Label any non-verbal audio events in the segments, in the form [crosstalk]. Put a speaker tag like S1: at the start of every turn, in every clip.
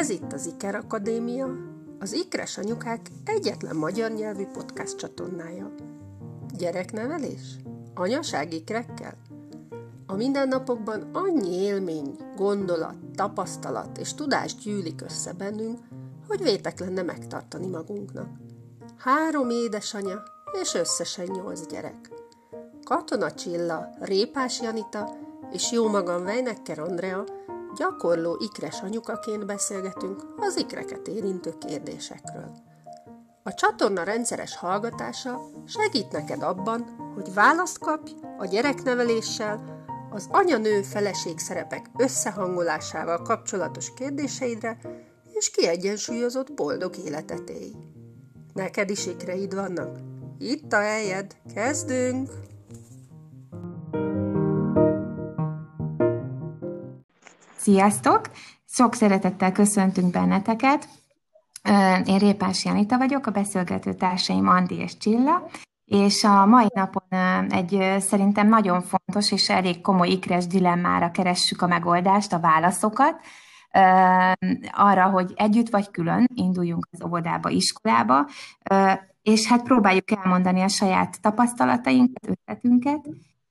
S1: Ez itt az Iker Akadémia, az Ikres Anyukák egyetlen magyar nyelvű podcast csatornája. Gyereknevelés? Anyaság ikrekkel? A mindennapokban annyi élmény, gondolat, tapasztalat és tudás gyűlik össze bennünk, hogy vétek lenne megtartani magunknak. Három édesanya és összesen nyolc gyerek. Katona Csilla, Répás Janita és jó magam Vejnekker Andrea gyakorló ikres anyukaként beszélgetünk az ikreket érintő kérdésekről. A csatorna rendszeres hallgatása segít neked abban, hogy választ kapj a gyerekneveléssel, az anya-nő feleség szerepek összehangolásával kapcsolatos kérdéseidre, és kiegyensúlyozott boldog életet élj. Neked is ikreid vannak? Itt a helyed, kezdünk!
S2: Sziasztok! Sok szeretettel köszöntünk benneteket. Én Répás Janita vagyok, a beszélgető társaim Andi és Csilla, és a mai napon egy szerintem nagyon fontos és elég komoly ikres dilemmára keressük a megoldást, a válaszokat, arra, hogy együtt vagy külön induljunk az óvodába, iskolába, és hát próbáljuk elmondani a saját tapasztalatainkat, ötletünket,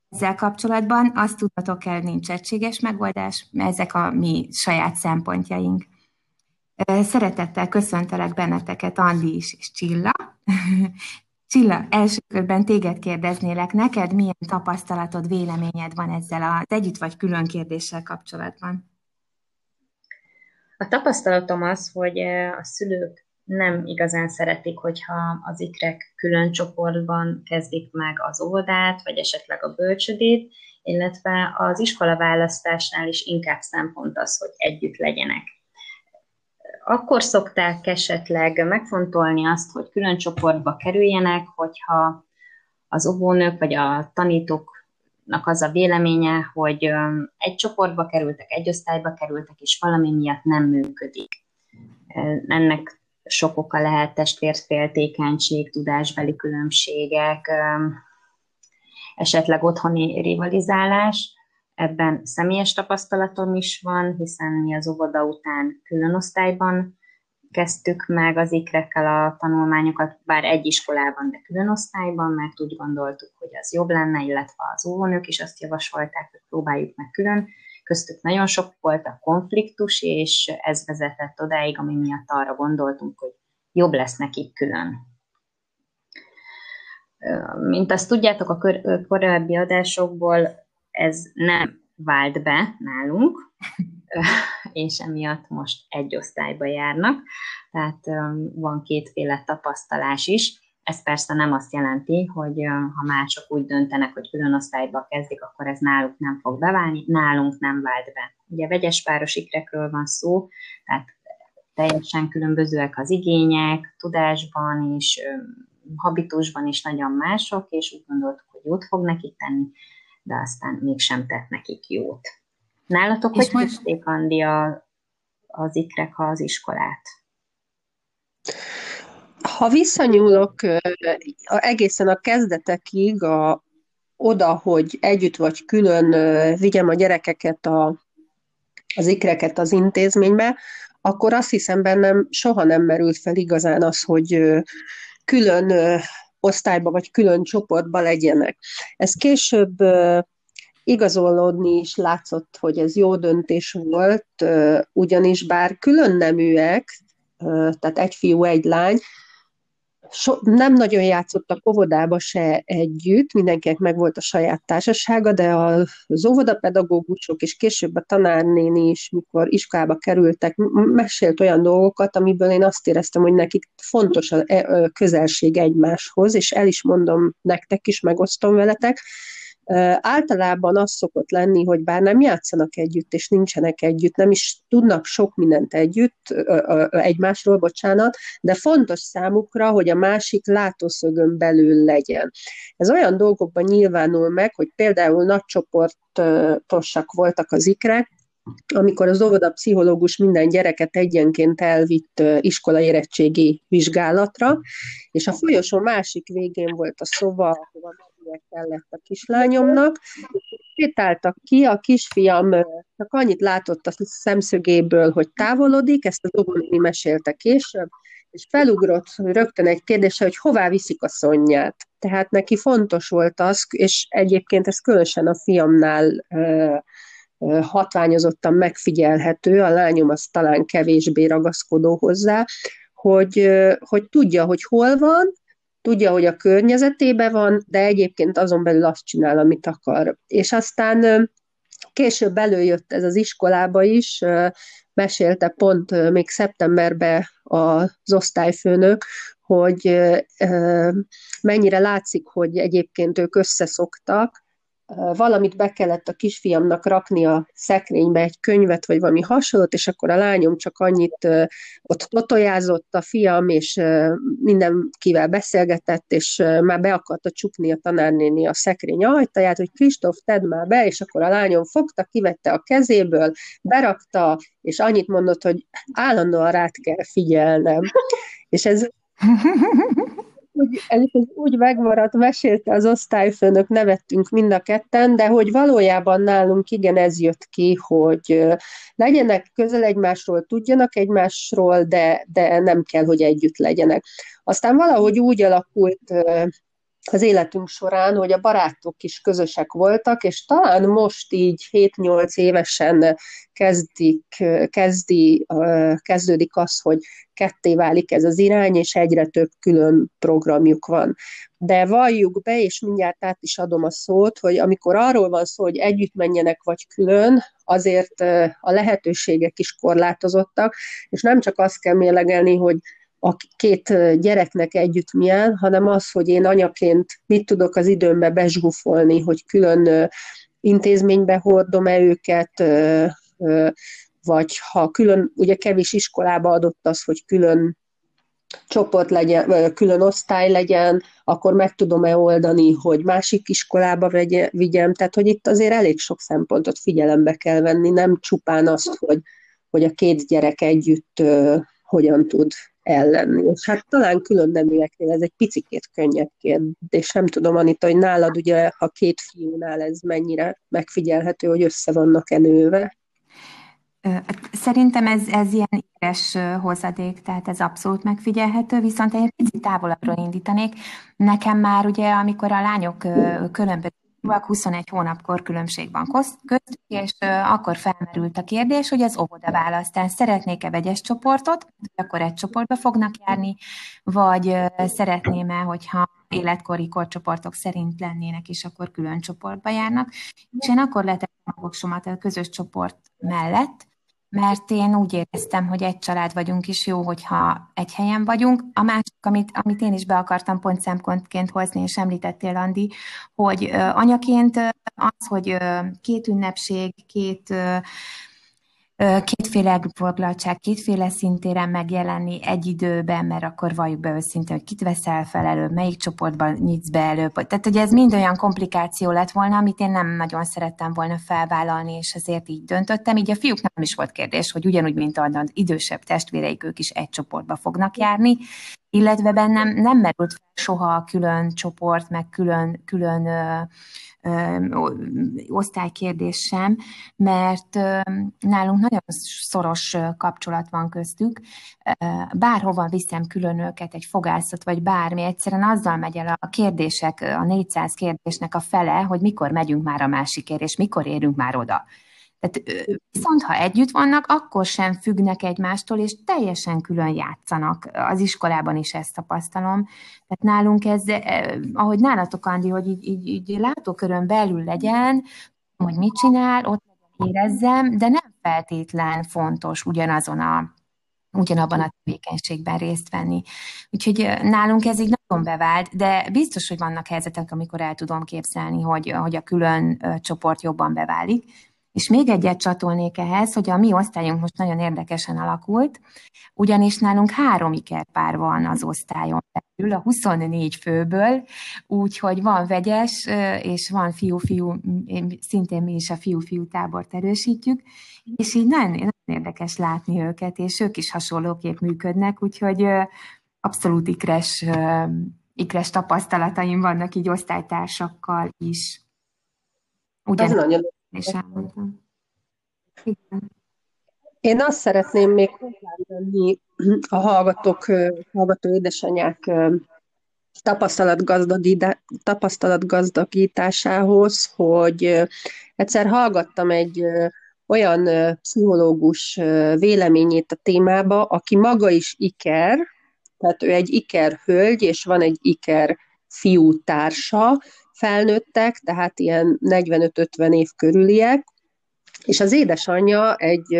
S2: ezzel kapcsolatban azt tudhatok el, nincs egységes megoldás, ezek a mi saját szempontjaink. Szeretettel köszöntelek benneteket, Andi is és Csilla. [laughs] Csilla, első körben téged kérdeznélek, neked milyen tapasztalatod, véleményed van ezzel az együtt vagy külön kérdéssel kapcsolatban?
S3: A tapasztalatom az, hogy a szülők nem igazán szeretik, hogyha az ikrek külön csoportban kezdik meg az óvodát, vagy esetleg a bölcsödét, illetve az iskola választásnál is inkább szempont az, hogy együtt legyenek. Akkor szokták esetleg megfontolni azt, hogy külön csoportba kerüljenek, hogyha az óvónők vagy a tanítóknak az a véleménye, hogy egy csoportba kerültek, egy osztályba kerültek, és valami miatt nem működik. Ennek sok oka lehet testvérféltékenység, tudásbeli különbségek, esetleg otthoni rivalizálás. Ebben személyes tapasztalatom is van, hiszen mi az óvoda után külön osztályban kezdtük meg az ikrekkel a tanulmányokat, bár egy iskolában, de külön osztályban, mert úgy gondoltuk, hogy az jobb lenne, illetve az óvónők is azt javasolták, hogy próbáljuk meg külön köztük nagyon sok volt a konfliktus, és ez vezetett odáig, ami miatt arra gondoltunk, hogy jobb lesz nekik külön. Mint azt tudjátok a korábbi adásokból, ez nem vált be nálunk, és emiatt most egy osztályba járnak, tehát van kétféle tapasztalás is. Ez persze nem azt jelenti, hogy ha mások úgy döntenek, hogy külön osztályba kezdik, akkor ez náluk nem fog beválni, nálunk nem vált be. Ugye vegyes páros ikrekről van szó, tehát teljesen különbözőek az igények, tudásban is, habitusban is nagyon mások, és úgy gondoltuk, hogy jót fog nekik tenni, de aztán mégsem tett nekik jót. Nálatok és hogy kezdték, Andi, a, az ikrek az iskolát?
S1: Ha visszanyúlok egészen a kezdetekig, a, oda, hogy együtt vagy külön vigyem a gyerekeket, a, az ikreket az intézménybe, akkor azt hiszem bennem soha nem merült fel igazán az, hogy külön osztályba vagy külön csoportba legyenek. Ez később igazolódni is látszott, hogy ez jó döntés volt, ugyanis bár külön neműek, tehát egy fiú, egy lány, so, nem nagyon játszottak óvodába se együtt, mindenkinek meg volt a saját társasága, de az óvodapedagógusok és később a tanárnéni is, mikor iskolába kerültek, mesélt olyan dolgokat, amiből én azt éreztem, hogy nekik fontos a e, közelség egymáshoz, és el is mondom nektek is, megosztom veletek, Általában az szokott lenni, hogy bár nem játszanak együtt, és nincsenek együtt, nem is tudnak sok mindent együtt, egymásról, bocsánat, de fontos számukra, hogy a másik látószögön belül legyen. Ez olyan dolgokban nyilvánul meg, hogy például nagycsoportosak voltak az ikrek, amikor az óvoda pszichológus minden gyereket egyenként elvitt iskola érettségi vizsgálatra, és a folyosó másik végén volt a szoba, ahova mennie kellett a kislányomnak, sétáltak ki, a kisfiam csak annyit látott a szemszögéből, hogy távolodik, ezt az óvónéni mesélte később, és felugrott rögtön egy kérdése, hogy hová viszik a szonyját. Tehát neki fontos volt az, és egyébként ez különösen a fiamnál hatványozottan megfigyelhető, a lányom az talán kevésbé ragaszkodó hozzá, hogy, hogy tudja, hogy hol van, tudja, hogy a környezetében van, de egyébként azon belül azt csinál, amit akar. És aztán később előjött ez az iskolába is, mesélte pont még szeptemberben az osztályfőnök, hogy mennyire látszik, hogy egyébként ők összeszoktak, valamit be kellett a kisfiamnak rakni a szekrénybe, egy könyvet, vagy valami hasonlót, és akkor a lányom csak annyit ott totojázott a fiam, és mindenkivel beszélgetett, és már be akarta csukni a tanárnéni a szekrény ajtaját, hogy Kristóf, tedd már be, és akkor a lányom fogta, kivette a kezéből, berakta, és annyit mondott, hogy állandóan rát kell figyelnem. És ez [laughs] úgy, ez úgy megmaradt, mesélte az osztályfőnök, nevettünk mind a ketten, de hogy valójában nálunk igen ez jött ki, hogy legyenek közel egymásról, tudjanak egymásról, de, de nem kell, hogy együtt legyenek. Aztán valahogy úgy alakult az életünk során, hogy a barátok is közösek voltak, és talán most így 7-8 évesen kezdik, kezdi, kezdődik az, hogy ketté válik ez az irány, és egyre több külön programjuk van. De valljuk be, és mindjárt át is adom a szót, hogy amikor arról van szó, hogy együtt menjenek vagy külön, azért a lehetőségek is korlátozottak, és nem csak azt kell mélegelni, hogy a két gyereknek együtt milyen, hanem az, hogy én anyaként mit tudok az időmbe bezsgufolni, hogy külön intézménybe hordom-e őket, vagy ha külön, ugye kevés iskolába adott az, hogy külön csoport legyen, külön osztály legyen, akkor meg tudom-e oldani, hogy másik iskolába vegye, vigyem. Tehát, hogy itt azért elég sok szempontot figyelembe kell venni, nem csupán azt, hogy, hogy a két gyerek együtt hogyan tud ellenni. És hát talán külön neműeknél ez egy picikét könnyebb kérdés. Nem tudom, Anita, hogy nálad ugye a két fiúnál ez mennyire megfigyelhető, hogy össze vannak enőve.
S2: Szerintem ez, ez ilyen éres hozadék, tehát ez abszolút megfigyelhető, viszont egy picit távolabbról indítanék. Nekem már ugye, amikor a lányok különböző 21 hónapkor különbség van köztük, és akkor felmerült a kérdés, hogy az óvoda választás szeretnék-e vegyes csoportot, akkor egy csoportba fognak járni, vagy szeretném-e, hogyha életkori korcsoportok szerint lennének, és akkor külön csoportba járnak. És én akkor letettem a voksomat a közös csoport mellett, mert én úgy éreztem, hogy egy család vagyunk, és jó, hogyha egy helyen vagyunk. A másik, amit, amit én is be akartam pont szempontként hozni, és említettél, Andi, hogy anyaként az, hogy két ünnepség, két kétféle foglaltság, kétféle szintéren megjelenni egy időben, mert akkor valljuk be őszintén, hogy kit veszel fel előbb, melyik csoportban nyitsz be előbb. Tehát, hogy ez mind olyan komplikáció lett volna, amit én nem nagyon szerettem volna felvállalni, és ezért így döntöttem. Így a fiúk nem is volt kérdés, hogy ugyanúgy, mint a idősebb testvéreik, ők is egy csoportba fognak járni, illetve bennem nem merült fel soha a külön csoport, meg külön, külön osztálykérdés sem, mert nálunk nagyon szoros kapcsolat van köztük. Bárhova viszem külön őket, egy fogászat vagy bármi, egyszerűen azzal megy el a kérdések, a 400 kérdésnek a fele, hogy mikor megyünk már a másikért, és mikor érünk már oda. Tehát viszont ha együtt vannak, akkor sem függnek egymástól, és teljesen külön játszanak. Az iskolában is ezt tapasztalom. Tehát nálunk ez, ahogy nálatok, Andi, hogy így, így, így látókörön belül legyen, hogy mit csinál, ott érezzem, de nem feltétlen fontos ugyanazon a ugyanabban a tevékenységben részt venni. Úgyhogy nálunk ez így nagyon bevált, de biztos, hogy vannak helyzetek, amikor el tudom képzelni, hogy, hogy a külön csoport jobban beválik. És még egyet csatolnék ehhez, hogy a mi osztályunk most nagyon érdekesen alakult, ugyanis nálunk három ikerpár van az osztályon belül, a 24 főből, úgyhogy van vegyes, és van fiú-fiú, szintén mi is a fiú-fiú tábort erősítjük, és így nagyon, nagyon érdekes látni őket, és ők is hasonlóképp működnek, úgyhogy abszolút ikres, ikres tapasztalataim vannak így osztálytársakkal is. Ugyan, nagyon is elmondtam.
S1: Igen. Én azt szeretném még hozzátenni a hallgatók, hallgató édesanyák tapasztalatgazdagításához, hogy egyszer hallgattam egy olyan pszichológus véleményét a témába, aki maga is iker, tehát ő egy iker hölgy, és van egy iker fiú társa, felnőttek, tehát ilyen 45-50 év körüliek, és az édesanyja egy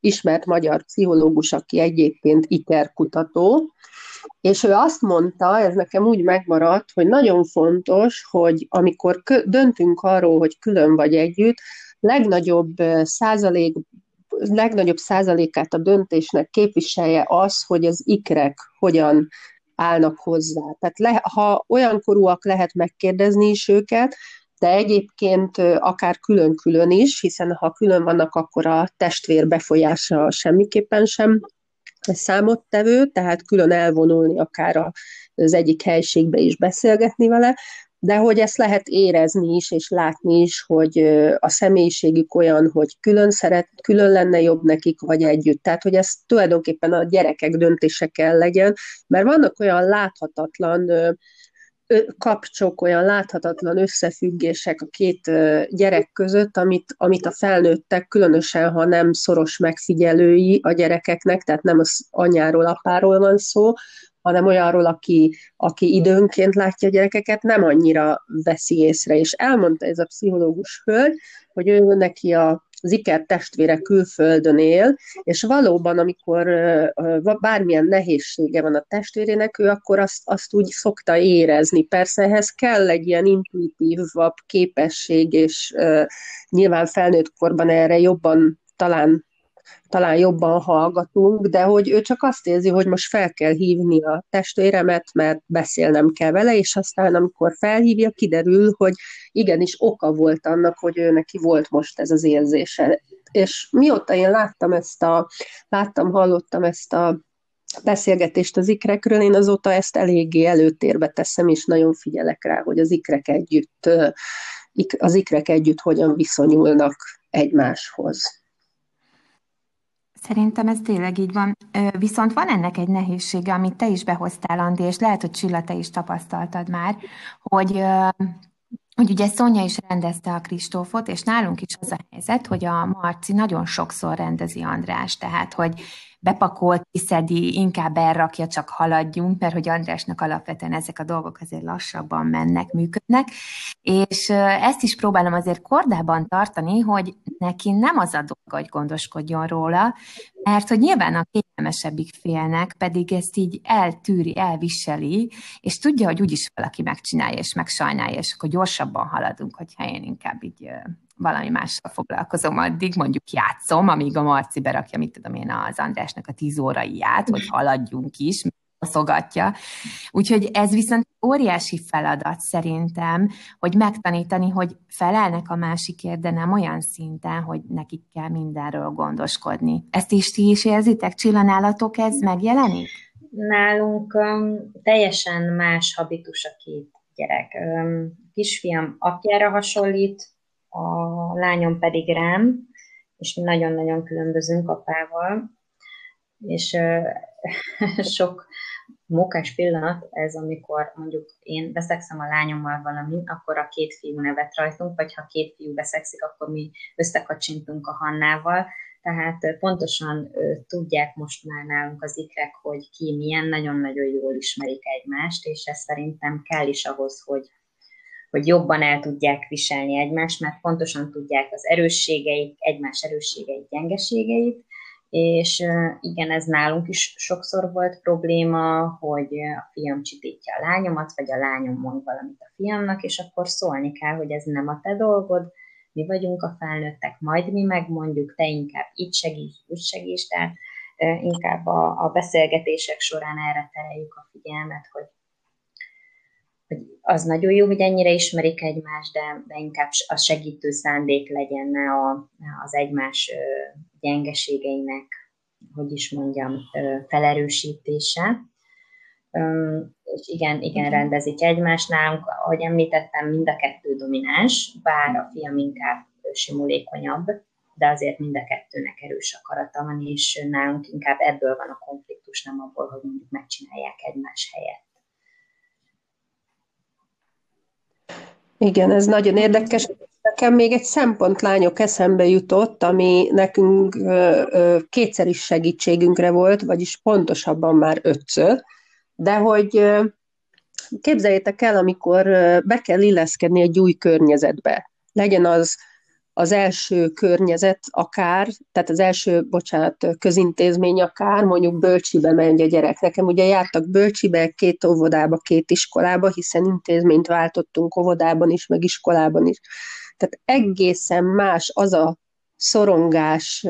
S1: ismert magyar pszichológus, aki egyébként iker kutató, és ő azt mondta, ez nekem úgy megmaradt, hogy nagyon fontos, hogy amikor döntünk arról, hogy külön vagy együtt, legnagyobb százalék, legnagyobb százalékát a döntésnek képviselje az, hogy az ikrek hogyan állnak hozzá. Tehát le, ha olyan korúak lehet megkérdezni is őket, de egyébként akár külön-külön is, hiszen ha külön vannak, akkor a testvér befolyása semmiképpen sem számottevő, tehát külön elvonulni akár az egyik helységbe is beszélgetni vele, de hogy ezt lehet érezni is, és látni is, hogy a személyiségük olyan, hogy külön szeret, külön lenne jobb nekik, vagy együtt. Tehát, hogy ez tulajdonképpen a gyerekek döntése kell legyen, mert vannak olyan láthatatlan kapcsok, olyan láthatatlan összefüggések a két gyerek között, amit, amit a felnőttek, különösen ha nem szoros megfigyelői a gyerekeknek, tehát nem az anyáról, apáról van szó, hanem olyanról, aki, aki időnként látja a gyerekeket, nem annyira veszi észre. És elmondta ez a pszichológus hölgy, hogy ő neki a az iker testvére külföldön él, és valóban, amikor bármilyen nehézsége van a testvérének, ő akkor azt, azt úgy szokta érezni. Persze ehhez kell egy ilyen intuitívabb képesség, és nyilván felnőtt korban erre jobban talán talán jobban hallgatunk, de hogy ő csak azt érzi, hogy most fel kell hívni a testvéremet, mert beszélnem kell vele, és aztán amikor felhívja, kiderül, hogy igenis oka volt annak, hogy ő neki volt most ez az érzése. És mióta én láttam ezt a, láttam, hallottam ezt a beszélgetést az ikrekről, én azóta ezt eléggé előtérbe teszem, és nagyon figyelek rá, hogy az ikrek együtt, az ikrek együtt hogyan viszonyulnak egymáshoz.
S2: Szerintem ez tényleg így van. Viszont van ennek egy nehézsége, amit te is behoztál, Andi, és lehet, hogy Csilla, te is tapasztaltad már, hogy hogy ugye Szonya is rendezte a Kristófot, és nálunk is az a helyzet, hogy a Marci nagyon sokszor rendezi András, tehát hogy bepakolt, kiszedi, inkább elrakja, csak haladjunk, mert hogy Andrásnak alapvetően ezek a dolgok azért lassabban mennek, működnek, és ezt is próbálom azért kordában tartani, hogy neki nem az a dolga, hogy gondoskodjon róla, mert hogy nyilván a kényelmesebbik félnek pedig ezt így eltűri, elviseli, és tudja, hogy úgyis valaki megcsinálja, és megsajnálja, és akkor gyorsabban haladunk, hogyha én inkább így valami mással foglalkozom addig, mondjuk játszom, amíg a Marci berakja, mit tudom én, az Andrásnak a tíz óraiját, hogy haladjunk is, szogatja. Úgyhogy ez viszont óriási feladat szerintem, hogy megtanítani, hogy felelnek a másikért, de nem olyan szinten, hogy nekik kell mindenről gondoskodni. Ezt is ti is érzitek? Csilla, nálatok ez megjelenik?
S3: Nálunk um, teljesen más habitus a két gyerek. Um, kisfiam apjára hasonlít, a lányom pedig rám, és mi nagyon-nagyon különbözünk apával, és [laughs] sok mókás pillanat ez, amikor mondjuk én beszekszem a lányommal valamit, akkor a két fiú nevet rajtunk, vagy ha két fiú beszekszik, akkor mi összekacsintunk a Hannával, tehát pontosan tudják most már nálunk az ikrek, hogy ki milyen, nagyon-nagyon jól ismerik egymást, és ez szerintem kell is ahhoz, hogy, hogy jobban el tudják viselni egymást, mert pontosan tudják az erősségeit, egymás erősségeit, gyengeségeit, és igen, ez nálunk is sokszor volt probléma, hogy a fiam csitítja a lányomat, vagy a lányom mond valamit a fiamnak, és akkor szólni kell, hogy ez nem a te dolgod, mi vagyunk a felnőttek, majd mi megmondjuk, te inkább itt segíts, úgy segíts, tehát inkább a, a beszélgetések során erre tereljük a figyelmet, hogy hogy az nagyon jó, hogy ennyire ismerik egymást, de, de inkább a segítő szándék legyen a, az egymás gyengeségeinek, hogy is mondjam, felerősítése. és igen, igen, rendezik egymást nálunk. Ahogy említettem, mind a kettő domináns, bár a fiam inkább simulékonyabb, de azért mind a kettőnek erős akarata van, és nálunk inkább ebből van a konfliktus, nem abból, hogy mondjuk megcsinálják egymás helyett.
S1: Igen, ez nagyon érdekes. Nekem még egy szempont lányok eszembe jutott, ami nekünk kétszer is segítségünkre volt, vagyis pontosabban már ötször, de hogy képzeljétek el, amikor be kell illeszkedni egy új környezetbe. Legyen az az első környezet akár, tehát az első, bocsánat, közintézmény akár, mondjuk bölcsibe megy a gyerek. Nekem ugye jártak bölcsibe, két óvodába, két iskolába, hiszen intézményt váltottunk óvodában is, meg iskolában is. Tehát egészen más az a szorongás,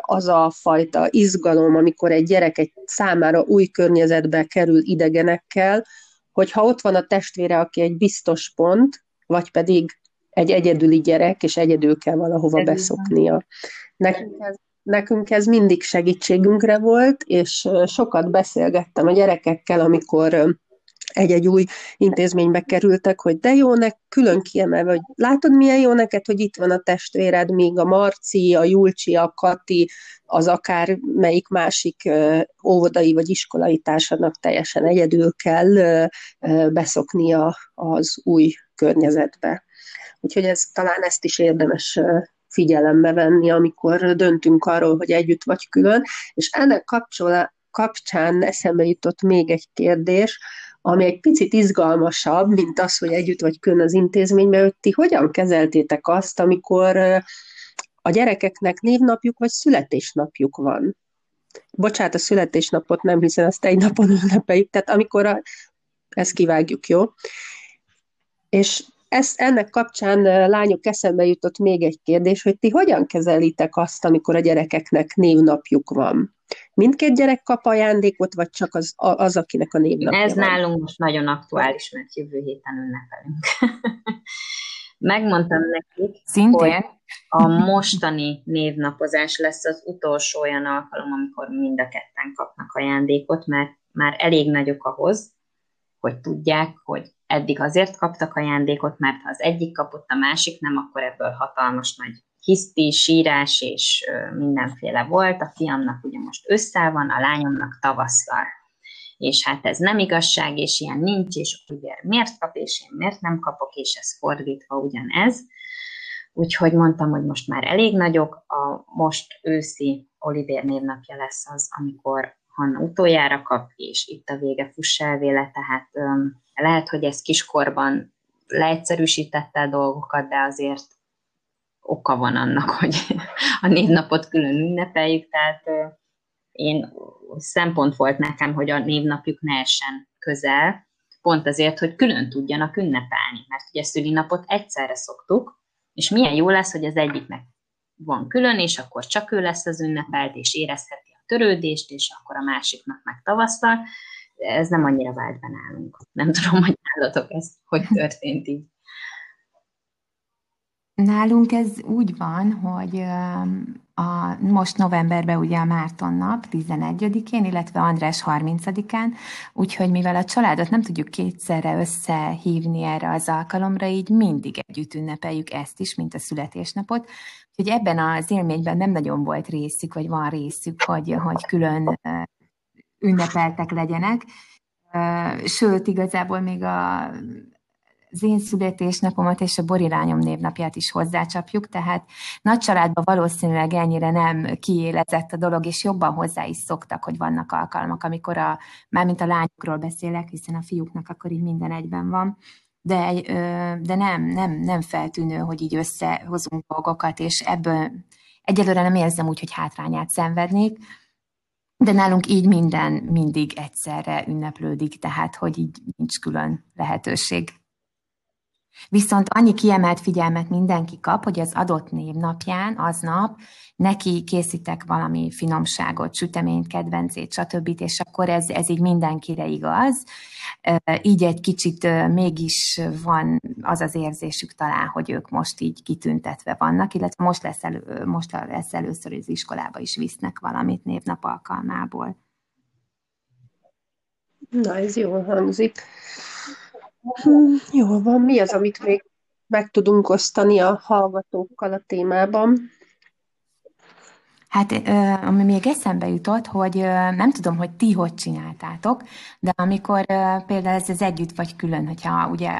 S1: az a fajta izgalom, amikor egy gyerek egy számára új környezetbe kerül idegenekkel, hogyha ott van a testvére, aki egy biztos pont, vagy pedig egy egyedüli gyerek, és egyedül kell valahova beszoknia. Nekünk ez, nekünk ez mindig segítségünkre volt, és sokat beszélgettem a gyerekekkel, amikor egy-egy új intézménybe kerültek, hogy de jó, nek külön kiemelve, hogy látod, milyen jó neked, hogy itt van a testvéred, míg a Marci, a Julcsi, a Kati, az akár melyik másik óvodai vagy iskolai társadnak teljesen egyedül kell beszoknia az új környezetbe. Úgyhogy ez, talán ezt is érdemes figyelembe venni, amikor döntünk arról, hogy együtt vagy külön. És ennek kapcsolá, kapcsán eszembe jutott még egy kérdés, ami egy picit izgalmasabb, mint az, hogy együtt vagy külön az intézményben, hogy ti hogyan kezeltétek azt, amikor a gyerekeknek névnapjuk vagy születésnapjuk van. Bocsát, a születésnapot nem, hiszen azt egy napon [laughs] ünnepeljük, tehát amikor a, ezt kivágjuk, jó? És ezt, ennek kapcsán lányok eszembe jutott még egy kérdés, hogy ti hogyan kezelitek azt, amikor a gyerekeknek névnapjuk van? Mindkét gyerek kap ajándékot, vagy csak az, az akinek a névnapja
S3: Ez
S1: van?
S3: nálunk most nagyon aktuális, mert jövő héten ünnepelünk. [laughs] Megmondtam nekik,
S2: Szintén?
S3: hogy a mostani névnapozás lesz az utolsó olyan alkalom, amikor mind a ketten kapnak ajándékot, mert már elég nagyok ahhoz, hogy tudják, hogy eddig azért kaptak ajándékot, mert ha az egyik kapott, a másik nem, akkor ebből hatalmas nagy hiszti, sírás és mindenféle volt. A fiamnak ugye most össze van, a lányomnak tavasszal. És hát ez nem igazság, és ilyen nincs, és ugye miért kap, és én miért nem kapok, és ez fordítva ugyanez. Úgyhogy mondtam, hogy most már elég nagyok, a most őszi Oliver névnapja lesz az, amikor Hanna utoljára kap, és itt a vége fuss el véle, tehát lehet, hogy ez kiskorban leegyszerűsítette a dolgokat, de azért oka van annak, hogy [laughs] a névnapot külön ünnepeljük, tehát én szempont volt nekem, hogy a névnapjuk ne essen közel, pont azért, hogy külön tudjanak ünnepelni, mert ugye szülinapot egyszerre szoktuk, és milyen jó lesz, hogy az egyiknek van külön, és akkor csak ő lesz az ünnepelt, és érezheti a törődést, és akkor a másiknak meg tavasztal. Ez nem annyira vált be nálunk. Nem tudom, hogy nálatok ez hogy történt így.
S2: Nálunk ez úgy van, hogy a, most novemberben ugye a Márton nap 11-én, illetve András 30-án, úgyhogy mivel a családot nem tudjuk kétszerre összehívni erre az alkalomra, így mindig együtt ünnepeljük ezt is, mint a születésnapot. Úgyhogy ebben az élményben nem nagyon volt részük, vagy van részük, hogy, hogy külön ünnepeltek legyenek. Sőt, igazából még a az én születésnapomat és a borirányom névnapját is hozzácsapjuk, tehát nagy családban valószínűleg ennyire nem kiélezett a dolog, és jobban hozzá is szoktak, hogy vannak alkalmak, amikor a, mármint a lányokról beszélek, hiszen a fiúknak akkor így minden egyben van, de, de nem, nem, nem feltűnő, hogy így összehozunk dolgokat, és ebből egyelőre nem érzem úgy, hogy hátrányát szenvednék, de nálunk így minden mindig egyszerre ünneplődik, tehát hogy így nincs külön lehetőség. Viszont annyi kiemelt figyelmet mindenki kap, hogy az adott névnapján, aznap neki készítek valami finomságot, süteményt, kedvencét, stb. És akkor ez, ez így mindenkire igaz. Így egy kicsit mégis van az az érzésük talán, hogy ők most így kitüntetve vannak, illetve most lesz, elő, most lesz először, az iskolába is visznek valamit névnap alkalmából.
S1: Na, ez jól hangzik. Hm, jól van. Mi az, amit még meg tudunk osztani a hallgatókkal a témában?
S2: Hát, ami még eszembe jutott, hogy nem tudom, hogy ti hogy csináltátok, de amikor például ez az együtt vagy külön, hogyha ugye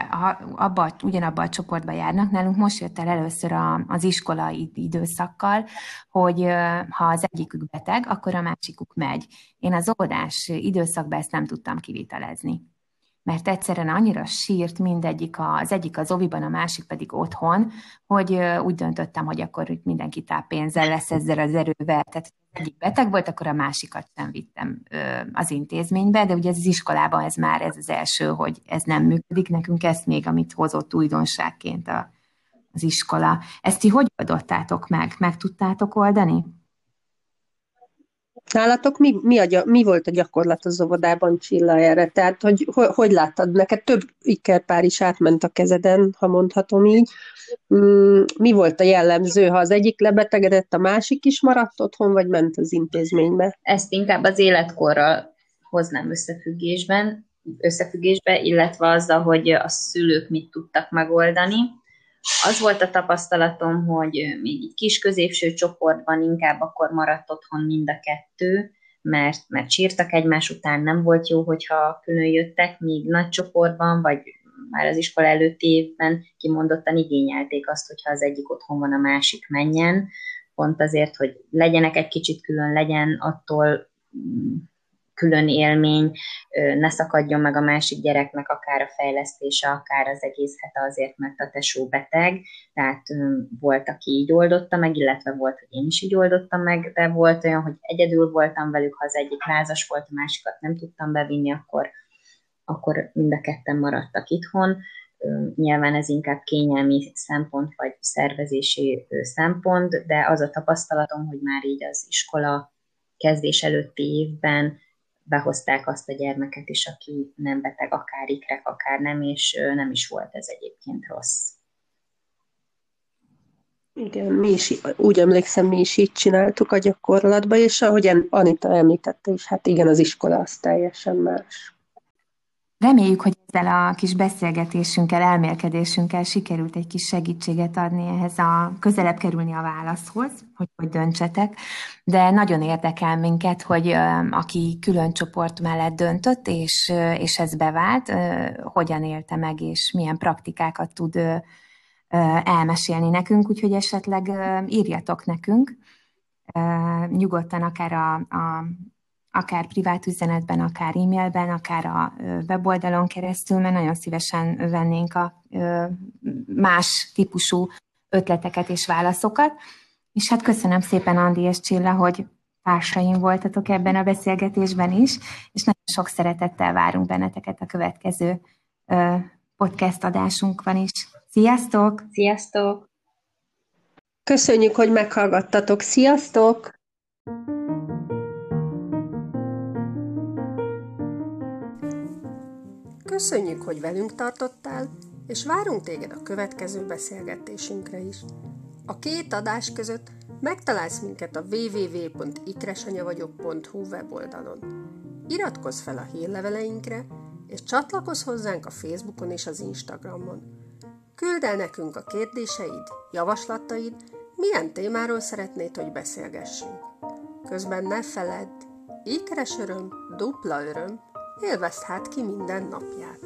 S2: abba, ugyanabba a csoportba járnak, nálunk most jött el először az iskolai időszakkal, hogy ha az egyikük beteg, akkor a másikuk megy. Én az óvodás időszakban ezt nem tudtam kivitelezni mert egyszerűen annyira sírt mindegyik, az egyik az oviban, a másik pedig otthon, hogy úgy döntöttem, hogy akkor itt mindenki táppénzzel lesz ezzel az erővel. Tehát egyik beteg volt, akkor a másikat sem vittem az intézménybe, de ugye az iskolában ez már ez az első, hogy ez nem működik. Nekünk ezt még, amit hozott újdonságként a, az iskola. Ezt ti hogy oldottátok meg? Meg tudtátok oldani?
S1: Nálatok mi, mi, a, mi volt a gyakorlat az óvodában Csilla erre? Tehát, hogy, hogy hogy láttad? Neked több ikerpár is átment a kezeden, ha mondhatom így. Mm, mi volt a jellemző, ha az egyik lebetegedett, a másik is maradt otthon, vagy ment az intézménybe?
S3: Ezt inkább az életkorral hoznám összefüggésben, összefüggésbe, illetve azzal, hogy a szülők mit tudtak megoldani az volt a tapasztalatom, hogy még így kis középső csoportban inkább akkor maradt otthon mind a kettő, mert, mert sírtak egymás után, nem volt jó, hogyha külön jöttek, míg nagy csoportban, vagy már az iskola előtti évben kimondottan igényelték azt, hogyha az egyik otthon van, a másik menjen, pont azért, hogy legyenek egy kicsit külön, legyen attól külön élmény, ne szakadjon meg a másik gyereknek akár a fejlesztése, akár az egész hete azért, mert a tesó beteg, tehát volt, aki így oldotta meg, illetve volt, hogy én is így oldottam meg, de volt olyan, hogy egyedül voltam velük, ha az egyik lázas volt, a másikat nem tudtam bevinni, akkor, akkor mind a ketten maradtak itthon. Nyilván ez inkább kényelmi szempont, vagy szervezési szempont, de az a tapasztalatom, hogy már így az iskola kezdés előtti évben behozták azt a gyermeket is, aki nem beteg, akár ikrek, akár nem, és nem is volt ez egyébként rossz.
S1: Igen, mi is, úgy emlékszem, mi is így csináltuk a gyakorlatban, és ahogy Anita említette is, hát igen, az iskola az teljesen más.
S2: Reméljük, hogy ezzel a kis beszélgetésünkkel, elmélkedésünkkel sikerült egy kis segítséget adni ehhez a közelebb kerülni a válaszhoz, hogy hogy döntsetek. De nagyon érdekel minket, hogy aki külön csoport mellett döntött, és, és ez bevált, hogyan élte meg, és milyen praktikákat tud elmesélni nekünk, úgyhogy esetleg írjatok nekünk, nyugodtan akár a, a akár privát üzenetben, akár e-mailben, akár a weboldalon keresztül, mert nagyon szívesen vennénk a más típusú ötleteket és válaszokat. És hát köszönöm szépen, Andi és Csilla, hogy társaim voltatok ebben a beszélgetésben is, és nagyon sok szeretettel várunk benneteket a következő podcast adásunkban is. Sziasztok!
S3: Sziasztok!
S1: Köszönjük, hogy meghallgattatok. Sziasztok! Köszönjük, hogy velünk tartottál, és várunk téged a következő beszélgetésünkre is. A két adás között megtalálsz minket a www.ikresanyavagyok.hu weboldalon. Iratkozz fel a hírleveleinkre, és csatlakozz hozzánk a Facebookon és az Instagramon. Küld el nekünk a kérdéseid, javaslataid, milyen témáról szeretnéd, hogy beszélgessünk. Közben ne feledd, ékeres öröm, dupla öröm, élvezd ki minden napját.